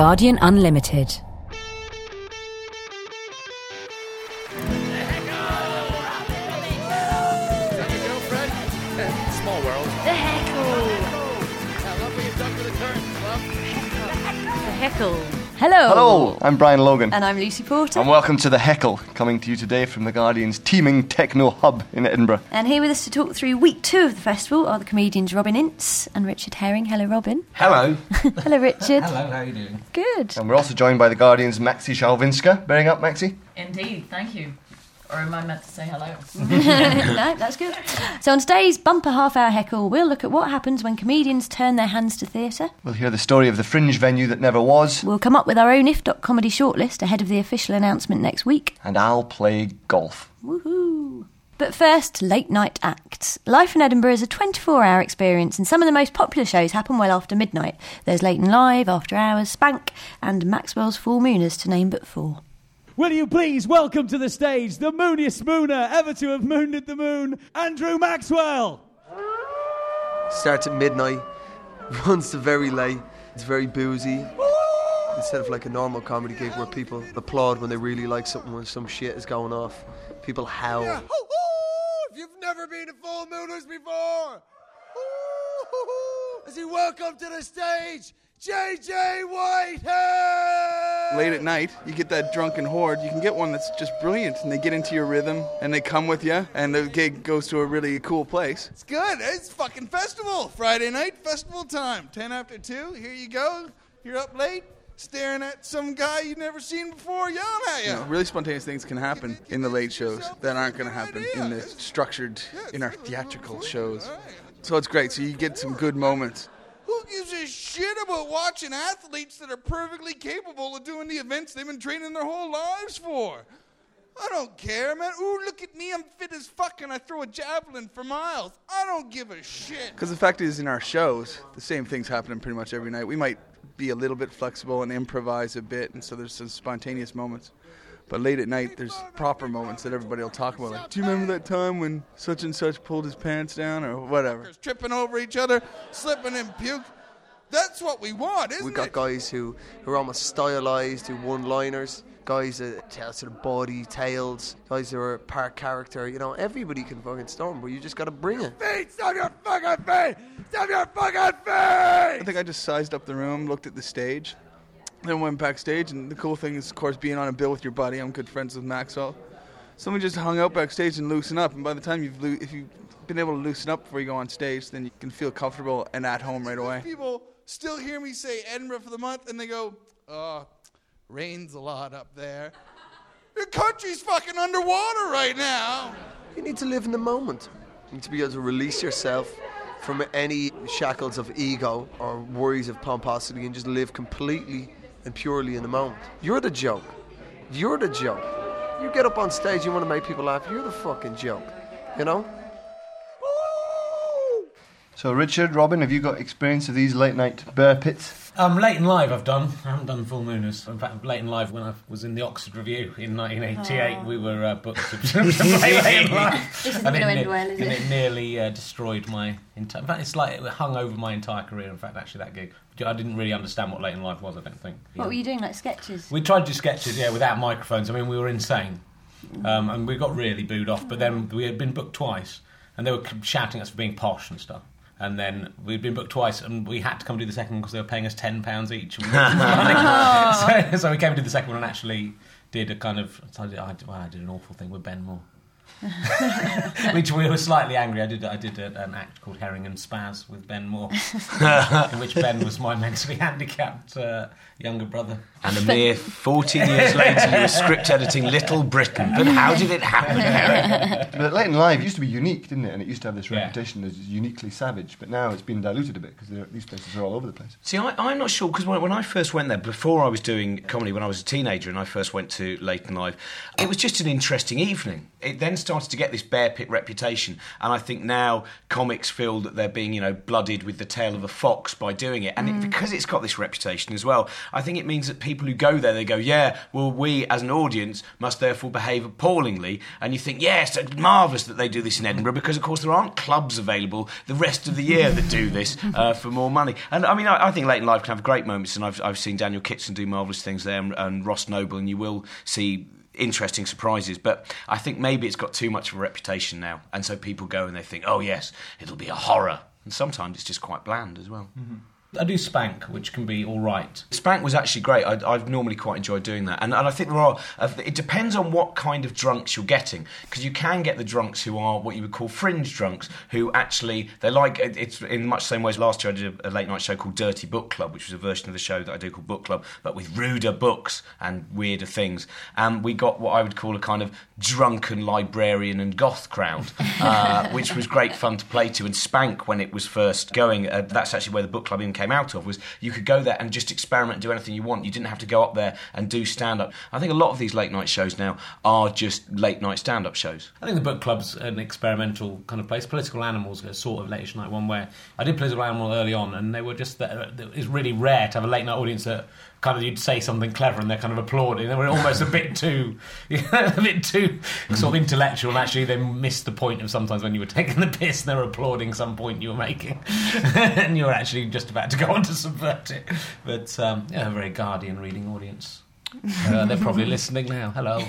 Guardian Unlimited. The heckle! Small world. The heckle. I love when you duck to the curtain, love. The heckle. Hello. Hello, I'm Brian Logan. And I'm Lucy Porter. And welcome to The Heckle, coming to you today from the Guardian's teeming techno hub in Edinburgh. And here with us to talk through week two of the festival are the comedians Robin Ince and Richard Herring. Hello, Robin. Hello. Hello, Richard. Hello, how are you doing? Good. And we're also joined by the Guardian's Maxie Szalwinska. Bearing up, Maxie? Indeed, thank you. Or am I meant to say hello? no, that's good. So on today's bumper half hour heckle, we'll look at what happens when comedians turn their hands to theatre. We'll hear the story of the fringe venue that never was. We'll come up with our own if.comedy shortlist ahead of the official announcement next week. And I'll play golf. Woohoo! But first, late night acts. Life in Edinburgh is a 24 hour experience, and some of the most popular shows happen well after midnight. There's Late 'n' Live, After Hours, Spank, and Maxwell's Full Mooners, to name but four. Will you please welcome to the stage the mooniest mooner ever to have mooned the moon, Andrew Maxwell? starts at midnight, runs to very late. It's very boozy. Instead of like a normal comedy gig where people applaud when they really like something when some shit is going off, people howl. If you've never been to Full Mooners before, as you welcome to the stage, JJ Whitehead! late at night, you get that drunken horde. You can get one that's just brilliant, and they get into your rhythm, and they come with you, and the gig goes to a really cool place. It's good. It's fucking festival. Friday night, festival time. 10 after 2. Here you go. You're up late, staring at some guy you've never seen before yelling at you. You know, really spontaneous things can happen in the late shows that aren't going to happen in the structured, in our theatrical shows. So it's great. So you get some good moments. Gives a shit about watching athletes that are perfectly capable of doing the events they've been training their whole lives for? I don't care, man. Ooh, look at me. I'm fit as fuck and I throw a javelin for miles. I don't give a shit. Because the fact is, in our shows, the same thing's happening pretty much every night. We might be a little bit flexible and improvise a bit, and so there's some spontaneous moments. But late at night, there's proper moments that everybody will talk about. Like, do you remember that time when such and such pulled his pants down, or whatever? Tripping over each other, slipping and puke. That's what we want, isn't it? We got it? guys who, who are almost stylized, who one-liners, guys that tell sort of body, tales, guys who are part character. You know, everybody can fucking storm, but you just got to bring it. Feet, stop your fucking feet! Stop your fucking feet! I think I just sized up the room, looked at the stage, then went backstage. And the cool thing is, of course, being on a bill with your buddy. I'm good friends with Maxwell. So we just hung out backstage and loosen up. And by the time you've, loo- if you've been able to loosen up before you go on stage, then you can feel comfortable and at home right away. People still hear me say Edinburgh for the month and they go, oh, rains a lot up there. Your country's fucking underwater right now. You need to live in the moment. You need to be able to release yourself from any shackles of ego or worries of pomposity and just live completely and purely in the moment. You're the joke. You're the joke. You get up on stage, you want to make people laugh, you're the fucking joke. You know? So, Richard, Robin, have you got experience of these late night bear pits? Um, late and live, I've done. I haven't done full mooners. In fact, late and live when I was in the Oxford Revue in 1988, we were uh, booked to play late and live. This isn't And it end well, is and it? it nearly uh, destroyed my entire. In fact, it's like it hung over my entire career. In fact, actually, that gig, I didn't really understand what late and live was. I don't think. What were you doing, like sketches? We tried to do sketches, yeah, without microphones. I mean, we were insane, um, and we got really booed off. But then we had been booked twice, and they were shouting at us for being posh and stuff. And then we'd been booked twice, and we had to come do the second one because they were paying us ten pounds each. So, so we came to do the second one and actually did a kind of. I did, I did, well, I did an awful thing with Ben Moor. which we were slightly angry. I did I did a, an act called Herring and Spaz with Ben Moor, in which Ben was my mentally handicapped uh, younger brother. And a mere 14 years later, you were script editing Little Britain. But how did it happen, Harry? But late and live used to be unique, didn't it? And it used to have this Yeah. reputation as uniquely savage. But now it's been diluted a bit because these places are all over the place. See, I, I'm not sure because when, when I first went there, before I was doing comedy, when I was a teenager and I first went to Late 'n' Live, it was just an interesting evening. It then started to get this bear pit reputation, and I think now comics feel that they're being, you know, blooded with the tail of a fox by doing it, and it, mm. because it's got this reputation as well, I think it means that people who go there, they go, yeah, well, we as an audience must therefore behave appallingly, and you think, yes, it's marvellous that they do this in Edinburgh because, of course, there aren't clubs available the rest of the year that do this uh, for more money. And I mean, I, I think Late 'n' Live can have great moments, and I've, I've seen Daniel Kitson do marvellous things there, and, and Ross Noble, and you will see interesting surprises. But I think maybe it's got too much of a reputation now, and so people go and they think, oh yes, it'll be a horror, and sometimes it's just quite bland as well. I do Spank, which can be all right. Spank was actually great. I, I've normally quite enjoyed doing that, and, and I think there are. Uh, it depends on what kind of drunks you're getting, because you can get the drunks who are what you would call fringe drunks, who actually they like. it- It's in much the same way as last year I did a, a late night show called Dirty Book Club, which was a version of the show that I do called Book Club, but with ruder books and weirder things. And we got what I would call a kind of drunken librarian and goth crowd, uh, which was great fun to play to. And Spank, when it was first going, uh, that's actually where the book club even came out of. Was you could go there and just experiment, and do anything you want. You didn't have to go up there and do stand up. I think a lot of these late night shows now are just late night stand up shows. I think the book club's an experimental kind of place. Political Animals is sort of late night one where I did Political Animal early on, and they were just. It's really rare to have a late night audience that kind of you'd say something clever and they're kind of applauding. They were almost a bit too, a bit too sort of intellectual, and actually they missed the point of sometimes when you were taking the piss and they were applauding some point you were making, and you were actually just about to go on to subvert it. But um, yeah, a very Guardian reading audience. Uh, they're probably listening now. Hello.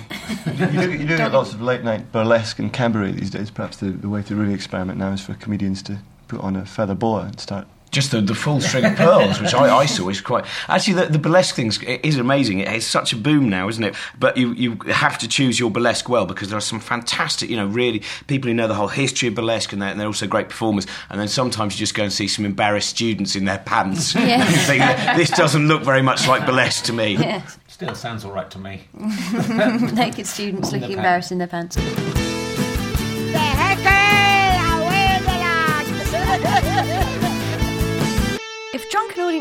You do, you do get lots of late night burlesque and cabaret these days. Perhaps the, the way to really experiment now is for comedians to put on a feather boa and start. Just the, the full string of pearls, which I, I saw is quite. Actually, the, the burlesque thing is amazing. It is such a boom now, isn't it? But you, you have to choose your burlesque well because there are some fantastic, you know, really people who know the whole history of burlesque and they're, and they're also great performers. And then sometimes you just go and see some embarrassed students in their pants Yes. and think, this doesn't look very much like burlesque to me. Yes. Still sounds all right to me. Naked students looking embarrassed in their pants.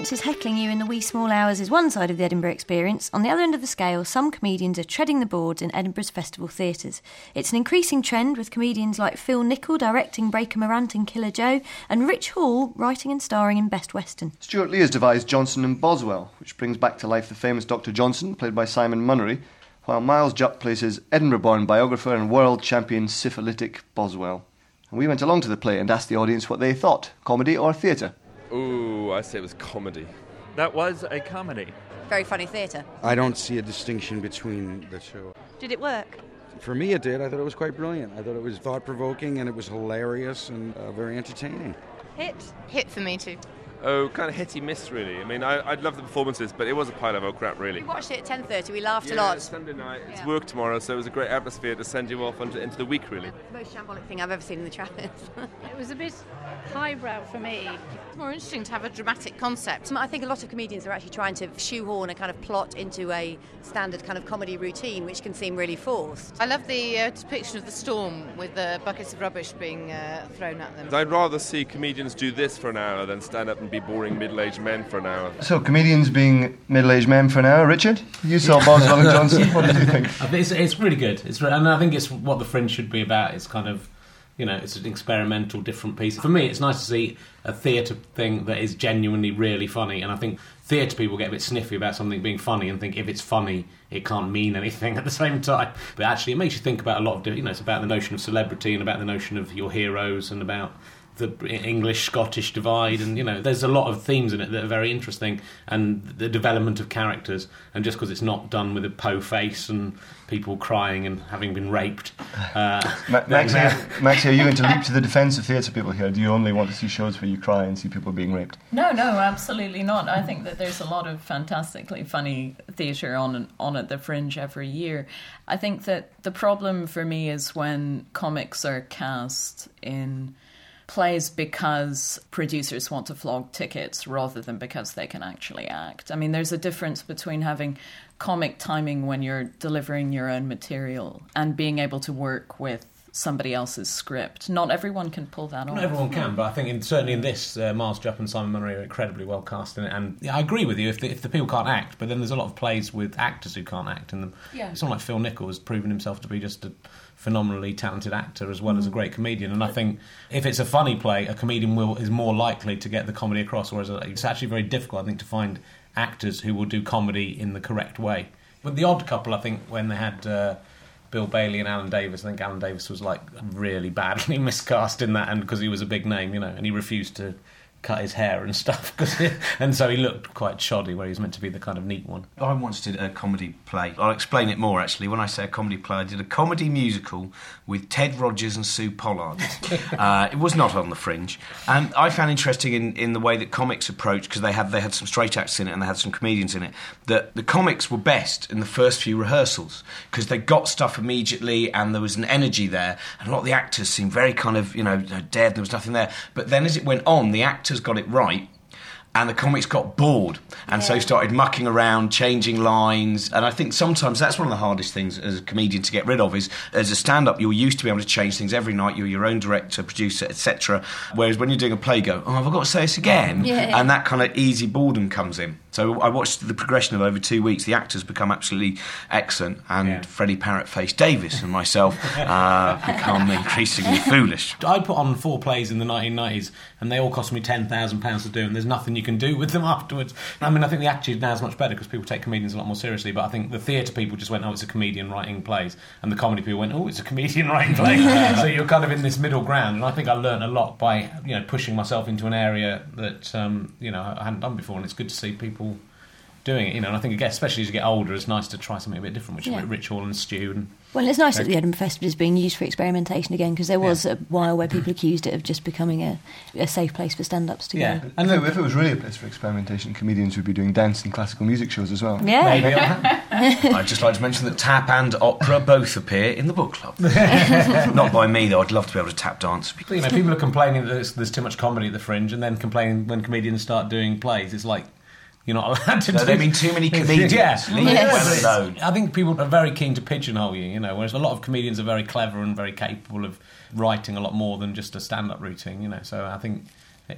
Audiences heckling you in the wee small hours is one side of the Edinburgh experience, on the other end of the scale, some comedians are treading the boards in Edinburgh's festival theatres. It's an increasing trend with comedians like Phil Nichol directing Breaker Morant and Killer Joe and Rich Hall writing and starring in Best Western. Stewart Lee has devised Johnson and Boswell, which brings back to life the famous Dr. Johnson, played by Simon Munnery, while Miles Jupp plays his Edinburgh born biographer and world champion syphilitic Boswell. And we went along to the play and asked the audience what they thought comedy or theatre. Ooh, I say it was comedy. That was a comedy. Very funny theatre. I don't see a distinction between the two. Did it work? For me, it did. I thought it was quite brilliant. I thought it was thought provoking and it was hilarious and uh, very entertaining. Hit. Hit for me too. Oh, kind of hitty miss, really. I mean, I, I love the performances, but it was a pile of old crap, really. We watched it at 10.30. We laughed yeah, a lot. Sunday night. It's Yeah. work tomorrow, so it was a great atmosphere to send you off onto, into the week, really. The most shambolic thing I've ever seen in the Traverse. It was a bit highbrow for me. It's more interesting to have a dramatic concept. I think a lot of comedians are actually trying to shoehorn a kind of plot into a standard kind of comedy routine, which can seem really forced. I love the uh, depiction of the storm with the buckets of rubbish being uh, thrown at them. I'd rather see comedians do this for an hour than stand up and be boring middle-aged men for an hour. So, comedians being middle aged men for an hour. Richard, you saw Boswell and Johnson. What did you think? It's, it's really good. It's re- and I think it's what the Fringe should be about. It's kind of, you know, it's an experimental, different piece. For me, it's nice to see a theatre thing that is genuinely really funny. And I think theatre people get a bit sniffy about something being funny and think if it's funny, it can't mean anything at the same time. But actually, it makes you think about a lot of, di- you know, it's about the notion of celebrity and about the notion of your heroes and about the English Scottish divide, and you know, there's a lot of themes in it that are very interesting, and the development of characters. And just because it's not done with a po face and people crying and having been raped, uh, Ma- then, Max, uh, Max, are you going to leap to the defence of theatre people here? Do you only want to see shows where you cry and see people being raped? No, no, absolutely not. I think that there's a lot of fantastically funny theatre on on at the Fringe every year. I think that the problem for me is when comics are cast in plays because producers want to flog tickets rather than because they can actually act. I mean, there's a difference between having comic timing when you're delivering your own material and being able to work with somebody else's script. Not everyone can pull that off. Not everyone can, but I think in, certainly in this, uh, Miles Jupp and Simon Munnery are incredibly well cast in it. And yeah, I agree with you if the, if the people can't act, but then there's a lot of plays with actors who can't act in them. Yeah. Someone like Phil Nichol has proven himself to be just a phenomenally talented actor as well as a Mm. great comedian. And I think if it's a funny play, a comedian will is more likely to get the comedy across. Whereas uh, it's actually very difficult, I think, to find actors who will do comedy in the correct way. But the Odd Couple, I think, when they had. Uh, Bill Bailey and Alan Davies. I think Alan Davies was like really badly miscast in that, and because he was a big name, you know, and he refused to cut his hair and stuff, it- and so he looked quite shoddy, where he was meant to be the kind of neat one. I once did a comedy play. I'll explain it more actually. When I say a comedy play, I did a comedy musical with Ted Rogers and Sue Pollard. uh, it was not on the fringe, and I found interesting in, in the way that comics approached because they had they had some straight acts in it and they had some comedians in it. That the comics were best in the first few rehearsals because they got stuff immediately and there was an energy there, and a lot of the actors seemed very kind of you know dead. There was nothing there, but then as it went on, the actors got it right and the comics got bored. And so started mucking around changing lines. And i think sometimes that's one of the hardest things as a comedian to get rid of is as a stand-up you're used to be able to change things every night. You're your own director producer etc whereas when you're doing a play you go oh have i got to say this again? Yeah. and that kind of easy boredom comes in so i watched the progression of over two weeks the actors become absolutely excellent and freddie parrot face davies and myself uh, become increasingly foolish I put on four plays in the 1990s, and they all cost me ten thousand pounds to do, and there's nothing you can do with them afterwards. I mean, I think the attitude now is much better because people take comedians a lot more seriously. But I think the theatre people just went, "Oh, it's a comedian writing plays," and the comedy people went, "Oh, it's a comedian writing plays." so you're kind of in this middle ground, and I think I learned a lot by you know pushing myself into an area that um, you know I hadn't done before, and it's good to see people. Doing it, you know, and I think, again, especially as you get older, it's nice to try something a bit different, which Yeah. is Rich Hall and Stu and Well, it's nice that the Edinburgh Festival is being used for experimentation again because there was a while where people accused it of just becoming a, a safe place for stand-ups to go. And if it was really a place for experimentation, comedians would be doing dance and classical music shows as well. Yeah. Maybe. I'd just like to mention that tap and opera both appear in the book club. Not by me, though. I'd love to be able to tap dance. But, you know, people are complaining that there's, there's too much comedy at the fringe, and then complaining when comedians start doing plays. It's like you're not allowed to. No, do there have been too many comedians. yeah, Leave But it alone. I think people are very keen to pigeonhole you. You know, whereas a lot of comedians are very clever and very capable of writing a lot more than just a stand-up routine. You know, so I think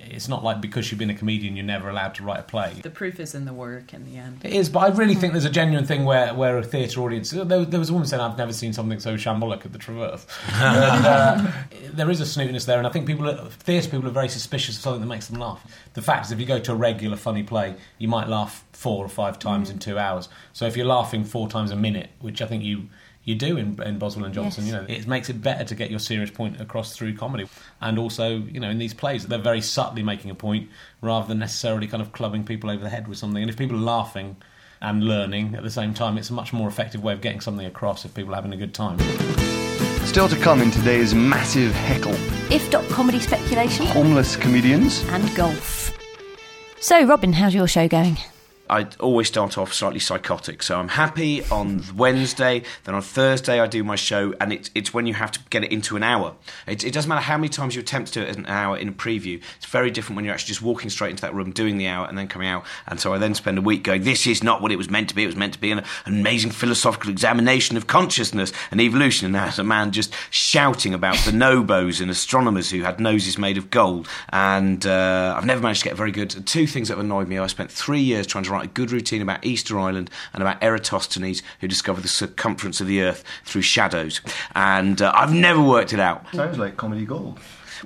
it's not like because you've been a comedian you're never allowed to write a play. The proof is in the work in the end. It is, but I really think there's a genuine thing where, where a theatre audience. There, there was a woman saying, "I've never seen something so shambolic at the Traverse." and, uh, there is a snootiness there, and I think people, theatre people, are very suspicious of something that makes them laugh. The fact is, if you go to a regular funny play, you might laugh four or five times in mm. two hours. So if you're laughing four times a minute, which I think you you do in, in Boswell and Johnson, Yes. you know, it makes it better to get your serious point across through comedy, and also, you know, in these plays, they're very subtly making a point rather than necessarily kind of clubbing people over the head with something. And if people are laughing and learning at the same time, it's a much more effective way of getting something across if people are having a good time. Still to come in today's massive heckle if.comedy speculation homeless comedians. and golf. So, Robin, how's your show going? I always start off slightly psychotic. So I'm happy on Wednesday, then on Thursday I do my show, and it's, it's when you have to get it into an hour. It, it doesn't matter how many times you attempt to do it in an hour in a preview. It's very different when you're actually just walking straight into that room, doing the hour, and then coming out. And so I then spend a week going, this is not what it was meant to be. It was meant to be an, an amazing philosophical examination of consciousness and evolution. And there's a man just shouting about bonobos and astronomers who had noses made of gold. And uh, I've never managed to get very good. Two things that have annoyed me. I spent three years trying to write a good routine about Easter Island and about Eratosthenes, who discovered the circumference of the Earth through shadows. And uh, I've never worked it out. Sounds like comedy gold.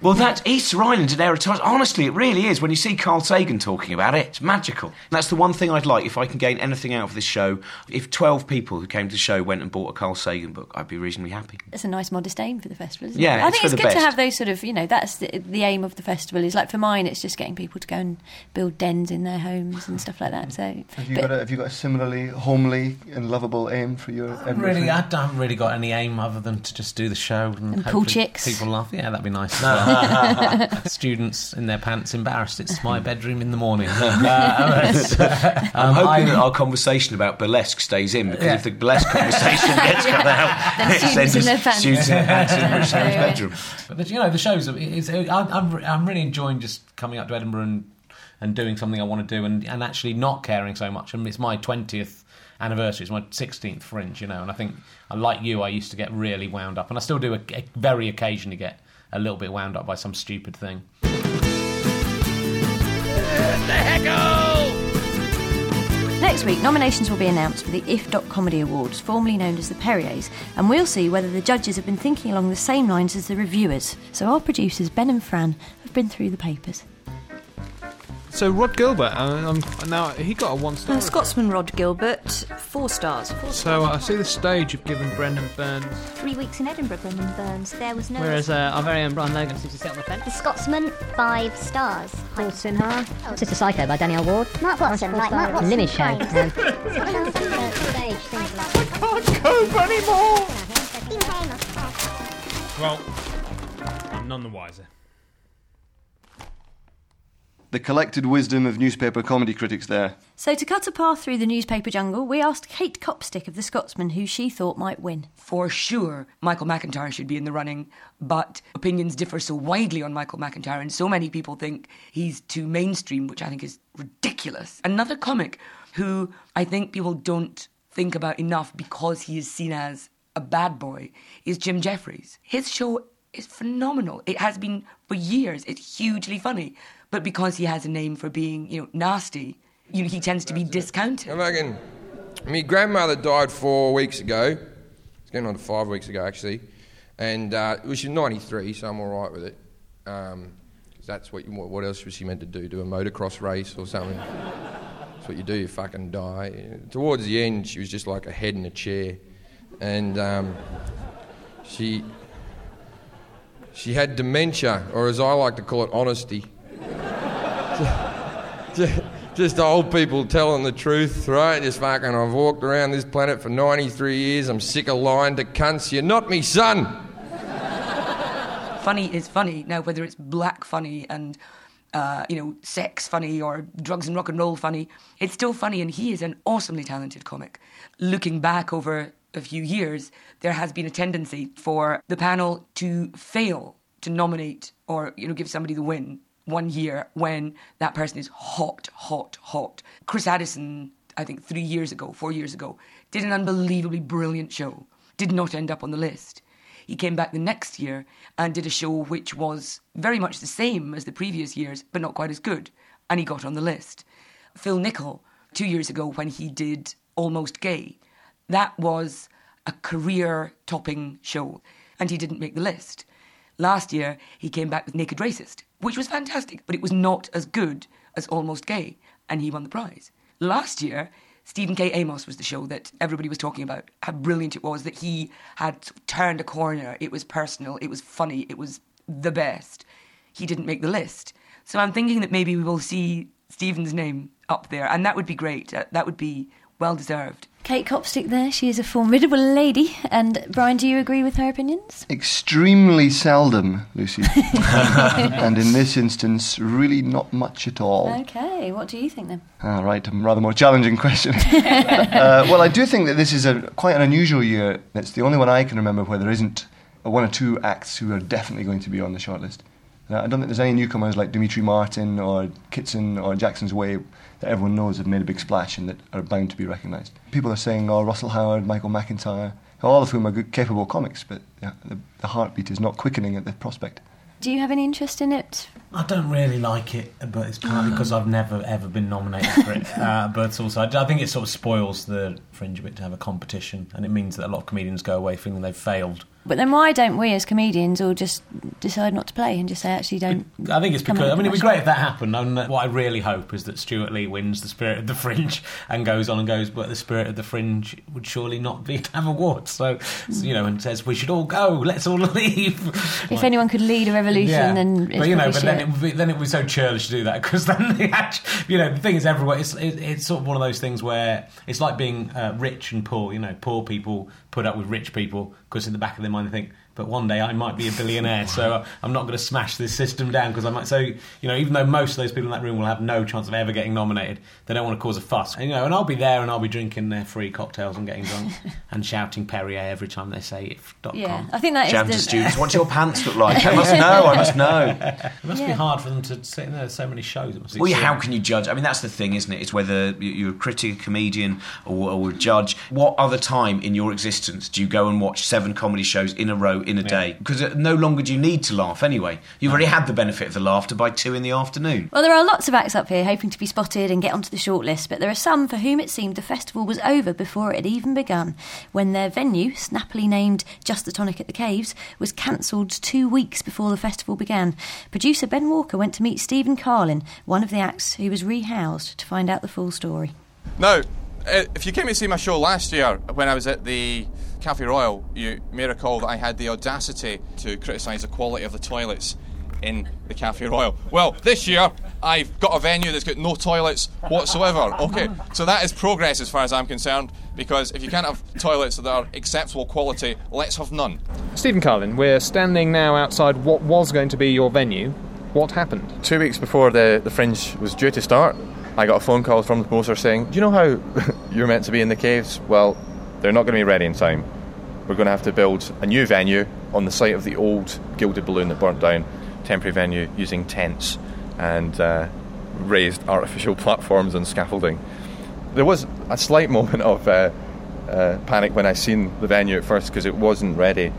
Well, that's Easter Island and Eratosthenes. Honestly, it really is. When you see Carl Sagan talking about it, it's magical. That's the one thing I'd like if I can gain anything out of this show. If 12 people who came to the show went and bought a Carl Sagan book, I'd be reasonably happy. It's a nice modest aim for the festival, isn't Yeah, it? I think for it's the good to have those sort of, you know, that's the, the aim of the festival. Is like for mine, it's just getting people to go and build dens in their homes and stuff like that. So, Have you, but- got a, have you got a similarly homely and lovable aim for your Edinburgh Really, I haven't really got any aim other than to just do the show and, And pull chicks. People laugh. Yeah, that'd be nice. as well. Students in their pants, embarrassed. It's my bedroom in the morning. Uh, I'm um, hoping I- that our conversation about burlesque stays in because Yeah. if the burlesque conversation gets cut out, Then it students sends in us their pants. students in their pants in Rich Sam's bedroom. But you know, the shows. It's, I'm, I'm, I'm really enjoying just coming up to Edinburgh and and doing something I want to do and, and actually not caring so much. And it's my 20th anniversary, it's my 16th Fringe, you know, and I think, like you, I used to get really wound up, and I still do a, a very occasionally get a little bit wound up by some stupid thing. The heckle! Next week, nominations will be announced for the if.comedy Awards, formerly known as the Perriers, and we'll see whether the judges have been thinking along the same lines as the reviewers. So our producers, Ben and Fran, have been through the papers. So Rod Gilbert, uh, um, now he got a one star. Uh, Scotsman Rod Gilbert, four stars. Four So uh, I see the stage you've given Brendon Burns. Three weeks in Edinburgh, Brendon Burns. There was no. Whereas uh, our very own Brian Logan seems to sit on the fence. The Scotsman, five stars. Paul Sinha. Sister Psycho by Danielle Ward. Mark Watson, like Mark Watson. Lily Show. Fine. Um, Stage, things like Can't cope anymore. Well, I'm none the wiser. The collected wisdom of newspaper comedy critics there. So, to cut a path through the newspaper jungle, we asked Kate Copstick of The Scotsman who she thought might win. For sure, Michael McIntyre should be in the running, but opinions differ so widely on Michael McIntyre, and so many people think he's too mainstream, which I think is ridiculous. Another comic who I think people don't think about enough because he is seen as a bad boy is Jim Jefferies. His show is phenomenal. It has been for years. It's hugely funny, but because he has a name for being, you know, nasty, you know, he tends to be discounted. I reckon my grandmother died four weeks ago. It's going on to five weeks ago, actually. And uh, well, she's 93, so I'm all right with it. Um that's what, you, what what else was she meant to do? Do a motocross race or something? that's what you do, you fucking die. Towards the end, she was just like a head in a chair. And um, she, she had dementia, or as I like to call it, honesty. Just- just old people telling the truth, right? Just fucking, I've walked around this planet for 93 years. I'm sick of lying to cunts. You're not me son. funny is funny. Now, whether it's black funny and uh, you know sex funny or drugs and rock and roll funny, it's still funny, and he is an awesomely talented comic. Looking back over a few years, there has been a tendency for the panel to fail to nominate or you know give somebody the win one year when that person is hot, hot, hot. Chris Addison, I think three years ago, four years ago, did an unbelievably brilliant show. Did not end up on the list. He came back the next year and did a show which was very much the same as the previous years, but not quite as good, and he got on the list. Phil Nichol, two years ago, when he did Almost Gay, that was a career topping show, and he didn't make the list. Last year, he came back with Naked Racist, which was fantastic, but it was not as good as Almost Gay, and he won the prize. Last year, Stephen K. Amos was the show that everybody was talking about, how brilliant it was, that he had turned a corner. It was personal, it was funny, it was the best. He didn't make the list. So I'm thinking that maybe we will see Stephen's name up there, and that would be great. That would be well deserved. Kate Copstick there, she is a formidable lady. And Brian, do you agree with her opinions? Extremely seldom, Lucy. and in this instance, really not much at all. Okay, what do you think then? Ah, right, a rather more challenging question. uh, well, I do think that this is a quite an unusual year. It's the only one I can remember where there isn't one or two acts who are definitely going to be on the shortlist. Uh, I don't think there's any newcomers like Demetri Martin or Kitson or Jackson's Way that everyone knows have made a big splash and that are bound to be recognised. People are saying, oh, Russell Howard, Michael McIntyre, all of whom are good, capable comics, but yeah, the, the heartbeat is not quickening at the prospect. Do you have any interest in it? I don't really like it, but it's partly because I've never ever been nominated for it. Uh, but also, I, I think it sort of spoils the fringe a bit to have a competition, and it means that a lot of comedians go away feeling they've failed. But then why don't we as comedians all just decide not to play and just say, actually, don't. I think it's because I mean it'd be great if that happened. And what I really hope is that Stewart Lee wins the Spirit of the Fringe and goes on and goes, but the Spirit of the Fringe would surely not be to have awards. So, so, you know, and says we should all go, let's all leave. If anyone could lead a revolution, Yeah. then. but you know, but then it would be, then it would be so churlish to do that because then the you know the thing is everywhere. It's it, it's sort of one of those things where it's like being uh, rich and poor. You know, poor people put up with rich people because in the back of their mind they think But one day I might be a billionaire, so I'm not going to smash this system down because I might. So you know, even though most of those people in that room will have no chance of ever getting nominated, they don't want to cause a fuss. And, you know, and I'll be there and I'll be drinking their free cocktails and getting drunk and shouting Perrier every time they say if.com. Yeah, I think that is Jam the- to students, what do your pants look like? I must know, I must know. It must be hard for them to sit in there. So many shows. It must be Well, yeah, how can you judge? I mean, that's the thing, isn't it? It's whether you- you're a critic, a comedian, or, or a judge. What other time in your existence do you go and watch seven comedy shows in a row in a day? Because no longer do you need to laugh anyway. You've already had the benefit of the laughter by two in the afternoon. Well, there are lots of acts up here hoping to be spotted and get onto the shortlist, but there are some for whom it seemed the festival was over before it had even begun, when their venue, snappily named Just the Tonic at the Caves, was cancelled two weeks before the festival began. Producer Ben Walker went to meet Stephen Carlin, one of the acts who was rehoused, to find out the full story. Now, uh, if you came to see my show last year when I was at the Cafe Royal, you may recall that I had the audacity to criticise the quality of the toilets in the Cafe Royal. Well, this year I've got a venue that's got no toilets whatsoever. Okay, so that is progress as far as I'm concerned. Because if you can't have toilets that are acceptable quality, let's have none. Stephen Carlin, we're standing now outside what was going to be your venue. What happened? Two weeks before the, the Fringe was due to start, I got a phone call from the promoter saying, Do you know how you're meant to be in the caves? Well, they're not going to be ready in time. We're going to have to build a new venue on the site of the old gilded balloon that burnt down, temporary venue using tents and uh, raised artificial platforms and scaffolding. There was a slight moment of uh, uh, panic when I seen the venue at first because it wasn't ready.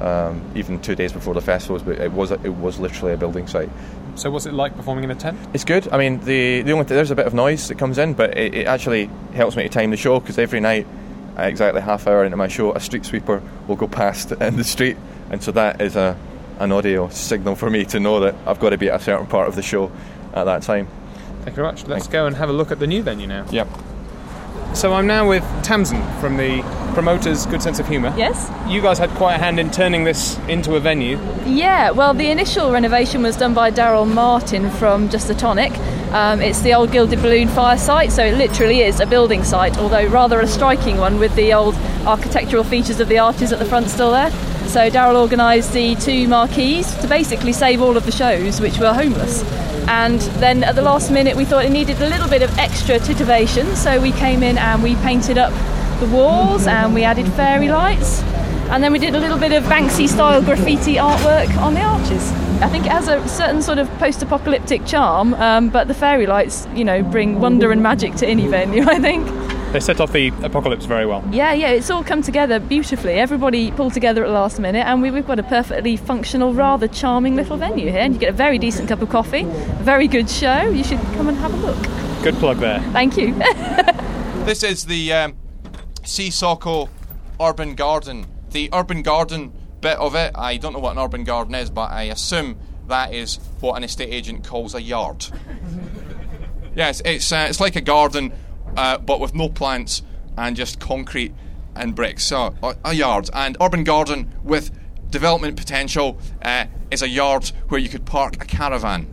Um, even two days before the festivals, but it was it was literally a building site. So, what's it like performing in a tent? It's good. I mean, the the only there's a bit of noise that comes in, but it, it actually helps me to time the show because every night, exactly half hour into my show, a street sweeper will go past in the street, and so that is a an audio signal for me to know that I've got to be at a certain part of the show at that time. Thank you very much. Let's go and have a look at the new venue now. Yep. So I'm now with Tamsin from the promoters Good Sense of Humour. Yes. You guys had quite a hand in turning this into a venue. Yeah, well, the initial renovation was done by Daryl Martin from Just the Tonic. Um, it's the old Gilded Balloon fire site, so it literally is a building site, although rather a striking one with the old architectural features of the arches at the front still there. So Daryl organised the two marquees to basically save all of the shows which were homeless. And then at the last minute, we thought it needed a little bit of extra titivation, so we came in and we painted up the walls and we added fairy lights. And then we did a little bit of Banksy style graffiti artwork on the arches. I think it has a certain sort of post apocalyptic charm, um, but the fairy lights, you know, bring wonder and magic to any venue, I think. They set off the apocalypse very well. Yeah, yeah, it's all come together beautifully. Everybody pulled together at the last minute, and we, we've got a perfectly functional, rather charming little venue here. And you get a very decent cup of coffee, a very good show. You should come and have a look. Good plug there. Thank you. This is the um, Sissoko Urban Garden. The urban garden bit of it, I don't know what an urban garden is, but I assume that is what an estate agent calls a yard. yes, it's uh, it's like a garden, uh, but with no plants and just concrete and bricks. So a, a yard and urban garden with development potential uh, is a yard where you could park a caravan.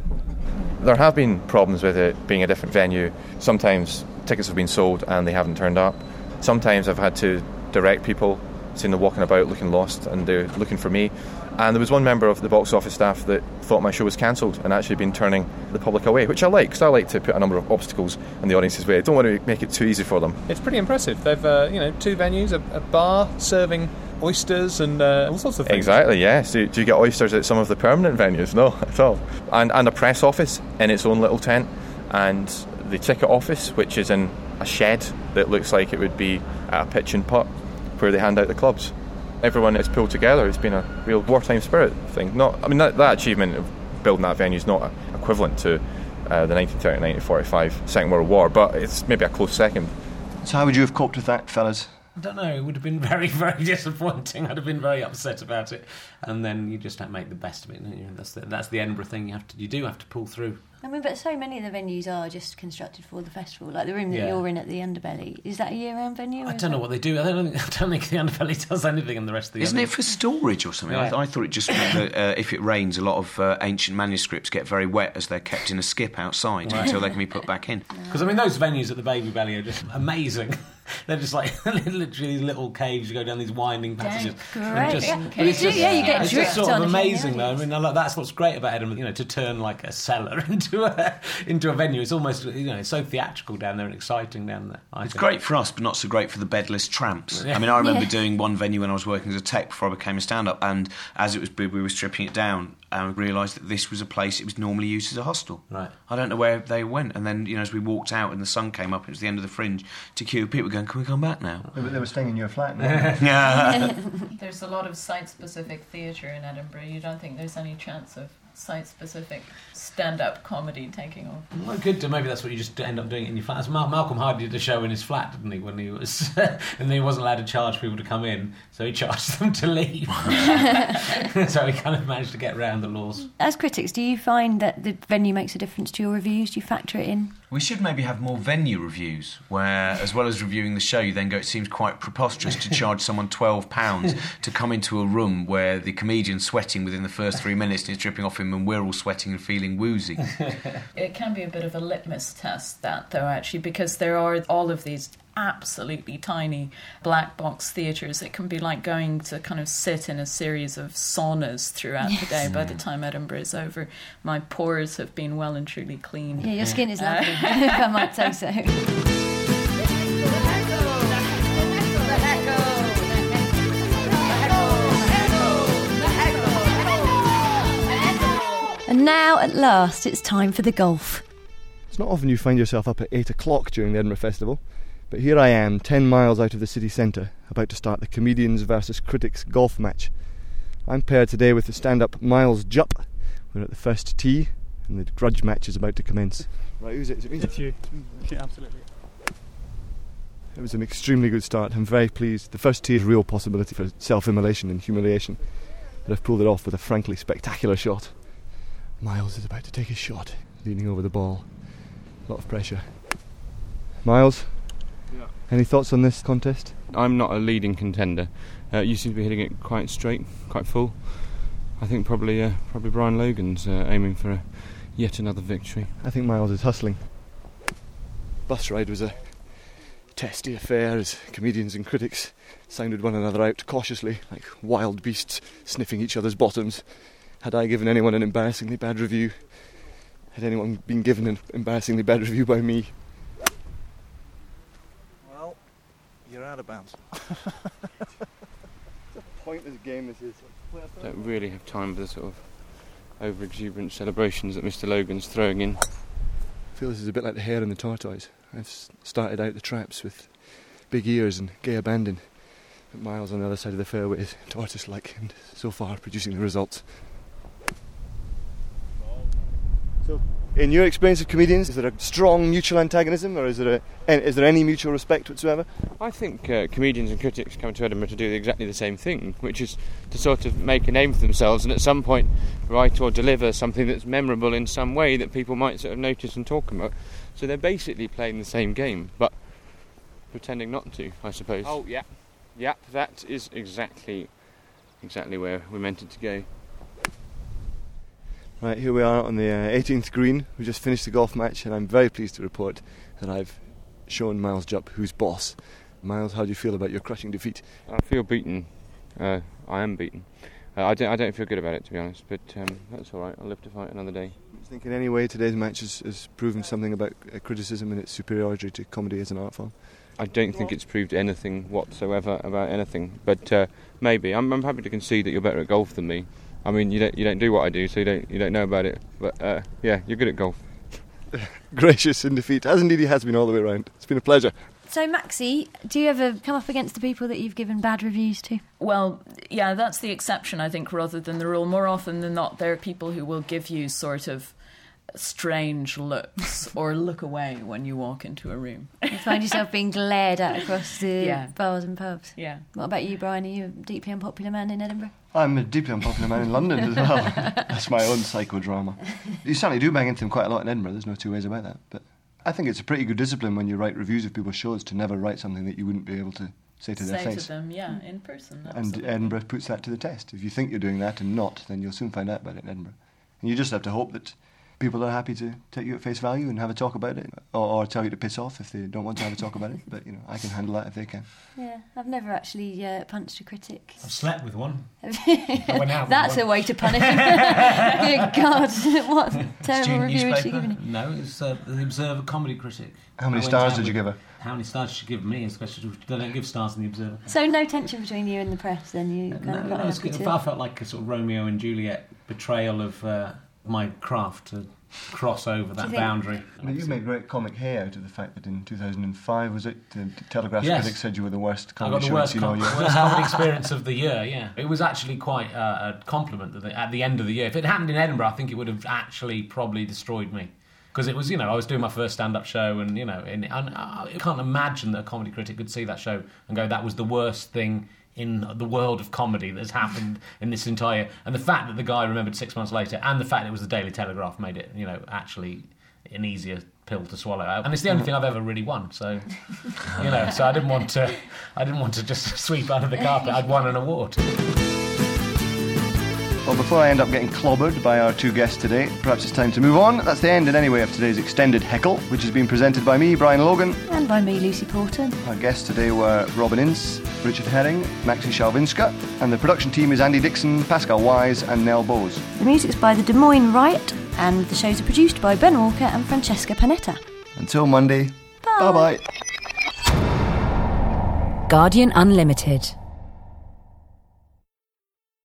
There have been problems with it being a different venue. Sometimes tickets have been sold and they haven't turned up. Sometimes I've had to direct people, seeing them walking about looking lost and they're looking for me. And there was one member of the box office staff that thought my show was cancelled and actually been turning the public away, which I like because I like to put a number of obstacles in the audience's way. I don't want to make it too easy for them. It's pretty impressive. They've, uh, you know, two venues, a, a bar serving oysters and uh, all sorts of things. Exactly, yes. Do, do you get oysters at some of the permanent venues? No, at all. And, and a press office in its own little tent, and the ticket office, which is in a shed that looks like it would be a pitch and putt where they hand out the clubs. Everyone has pulled together. It's been a real wartime spirit thing. Not, I mean, that, that achievement of building that venue is not equivalent to uh, the 1939-1945 Second World War, but it's maybe a close second. So, how would you have coped with that, fellas? I don't know. It would have been very, very disappointing. I'd have been very upset about it, and then you just have to make the best of it. don't you? That's the, that's the Edinburgh thing. You have to, you do have to pull through. I mean, but so many of the venues are just constructed for the festival. Like the room that Yeah. you're in at the Underbelly. Is that a year-round venue? I don't know that- what they do. I don't, think- I don't think the Underbelly does anything in the rest of the year. Isn't other- it for storage or something? Yeah. I, I thought it just meant that uh, if it rains, a lot of uh, ancient manuscripts get very wet as they're kept in a skip outside Right. until they can be put back in. Because I mean, those venues at the Baby Belly are just amazing. They're just like literally these little caves. You go down these winding passages. great. And just- Yeah. but it's You do, just, yeah, you get it's dripped just sort of on if amazing, though. I mean, I like- that's what's great about Edinburgh. You know, to turn like a cellar into a into a venue. It's almost you know it's so theatrical down there and exciting down there. I It's think. great for us, but not so great for the bedless tramps. Yeah. I mean, I remember Yeah. doing one venue when I was working as a tech before I became a stand-up, and as it was big, we were stripping it down and realised that this was a place it was normally used as a hostel. Right. I don't know where they went, and then you know, as we walked out and the sun came up, it was the end of the fringe. To queue, people were going, "Can we come back now?" They were, they were staying in your flat. Yeah. There's a lot of site-specific theatre in Edinburgh. You don't think there's any chance of site-specific stand-up comedy taking off? Well, good. Maybe that's what you just end up doing in your flat. Mal- Malcolm Hardee did a show in his flat, didn't he? When he was, and he wasn't allowed to charge people to come in, so he charged them to leave. so he kind of managed to get around the laws. As critics, do you find that the venue makes a difference to your reviews? Do you factor it in? We should maybe have more venue reviews, where, as well as reviewing the show, you then go, it seems quite preposterous to charge someone £12 to come into a room where the comedian's sweating within the first three minutes and it's dripping off him and we're all sweating and feeling woozy. It can be a bit of a litmus test, that though, actually, because there are all of these absolutely tiny black box theatres. It can be like going to kind of sit in a series of saunas throughout the day. Yes. By the time Edinburgh is over, my pores have been well and truly cleaned. Yeah, your skin is Uh, lovely, if I might say so. And now, at last, it's time for the golf. It's not often you find yourself up at 8 o'clock during the Edinburgh Festival, but here I am, 10 miles out of the city centre, about to start the Comedians versus Critics golf match. I'm paired today with the stand up Miles Jupp. We're at the first tee, and the grudge match is about to commence. Right, who's it? Is it me? It's you. Mm, yeah, absolutely. It was an extremely good start. I'm very pleased. The first tee is a real possibility for self immolation and humiliation, but I've pulled it off with a frankly spectacular shot. Miles is about to take his shot, leaning over the ball. A lot of pressure. Miles. Any thoughts on this contest? I'm not a leading contender. Uh, you seem to be hitting it quite straight, quite full. I think probably uh, probably Brian Logan's uh, aiming for a, yet another victory. I think Miles is hustling. Bus ride was a testy affair as comedians and critics sounded one another out cautiously, like wild beasts sniffing each other's bottoms. Had I given anyone an embarrassingly bad review? Had anyone been given an embarrassingly bad review by me? Well, you're out of bounds. pointless game this is. Don't really have time for the sort of over exuberant celebrations that Mr. Logan's throwing in. I feel this is a bit like the hare and the tortoise. I've started out the traps with big ears and gay abandon, but Miles on the other side of the fairway is tortoise-like and so far producing the results. So, in your experience of comedians, is there a strong mutual antagonism, or is there a, is there any mutual respect whatsoever? I think uh, comedians and critics come to Edinburgh to do exactly the same thing, which is to sort of make a name for themselves and at some point write or deliver something that's memorable in some way that people might sort of notice and talk about. So they're basically playing the same game, but pretending not to, I suppose. Oh, yeah. Yeah, that is exactly exactly where we meant it to go. Right, here we are on the uh, 18th green. We just finished the golf match, and I'm very pleased to report that I've shown Miles Jupp who's boss. Miles, how do you feel about your crushing defeat? I feel beaten. Uh, I am beaten. Uh, I, don't, I don't feel good about it, to be honest, but um, that's all right. I'll live to fight another day. Do you think in any way today's match has, has proven something about uh, criticism and its superiority to comedy as an art form? I don't think it's proved anything whatsoever about anything, but uh, maybe I'm, I'm happy to concede that you're better at golf than me. I mean, you don't you don't do what I do, so you don't you don't know about it. But uh, yeah, you're good at golf. Gracious in defeat, as indeed he has been all the way around. It's been a pleasure. So, Maxie, do you ever come up against the people that you've given bad reviews to? Well, yeah, that's the exception, I think, rather than the rule. More often than not, there are people who will give you sort of strange looks or look away when you walk into a room. You find yourself being glared at across the Yeah. bars and pubs. Yeah. What about you, Brian? Are you a deeply unpopular man in Edinburgh? I'm a deeply unpopular man in London as well. That's my own psychodrama. You certainly do bang into them quite a lot in Edinburgh, there's no two ways about that. But I think it's a pretty good discipline when you write reviews of people's shows to never write something that you wouldn't be able to say to their Say face. to them, yeah, in person. And absolutely. Edinburgh puts that to the test. If you think you're doing that and not, then you'll soon find out about it in Edinburgh. And you just have to hope that people are happy to take you at face value and have a talk about it, or, or tell you to piss off if they don't want to have a talk about it. But you know, I can handle that if they can. Yeah, I've never actually uh, punched a critic. I've slept with one. I went out with That's one. a way to punish him. Good God, what terrible Student review is she newspaper? giving you? No, it's uh, the Observer comedy critic. How many stars did you give her? How many stars did she give me? Especially the. They don't give stars in the Observer. So no tension between you and the press, then you kind No, of no, it's good. I felt like a sort of Romeo and Juliet betrayal of uh, my craft to cross over that boundary. I mean, you made great comic hay out of the fact that in 2005, was it, the Telegraph Yes. critic said you were the worst I comedy got the show worst, you'd com- worst comedy experience of the year. Yeah, it was actually quite uh, a compliment that they, at the end of the year. If it happened in Edinburgh, I think it would have actually probably destroyed me because it was you know I was doing my first stand-up show and you know and, and I can't imagine that a comedy critic could see that show and go that was the worst thing in the world of comedy that's happened in this entire and the fact that the guy remembered six months later and the fact it was the Daily Telegraph made it you know actually an easier pill to swallow. And it's the only thing I've ever really won so you know so I didn't want to I didn't want to just sweep under the carpet. I'd won an award Well, before I end up getting clobbered by our two guests today, perhaps it's time to move on. That's the end, in any way, of today's extended heckle, which has been presented by me, Brian Logan. And by me, Lucy Porter. Our guests today were Robin Ince, Richard Herring, Maxie Szalwinska, and the production team is Andy Dixon, Pascal Wyse, and Nell Bowes. The music's by the Des Moines Riot, and the shows are produced by Ben Walker and Francesca Panetta. Until Monday, bye bye. Guardian Unlimited.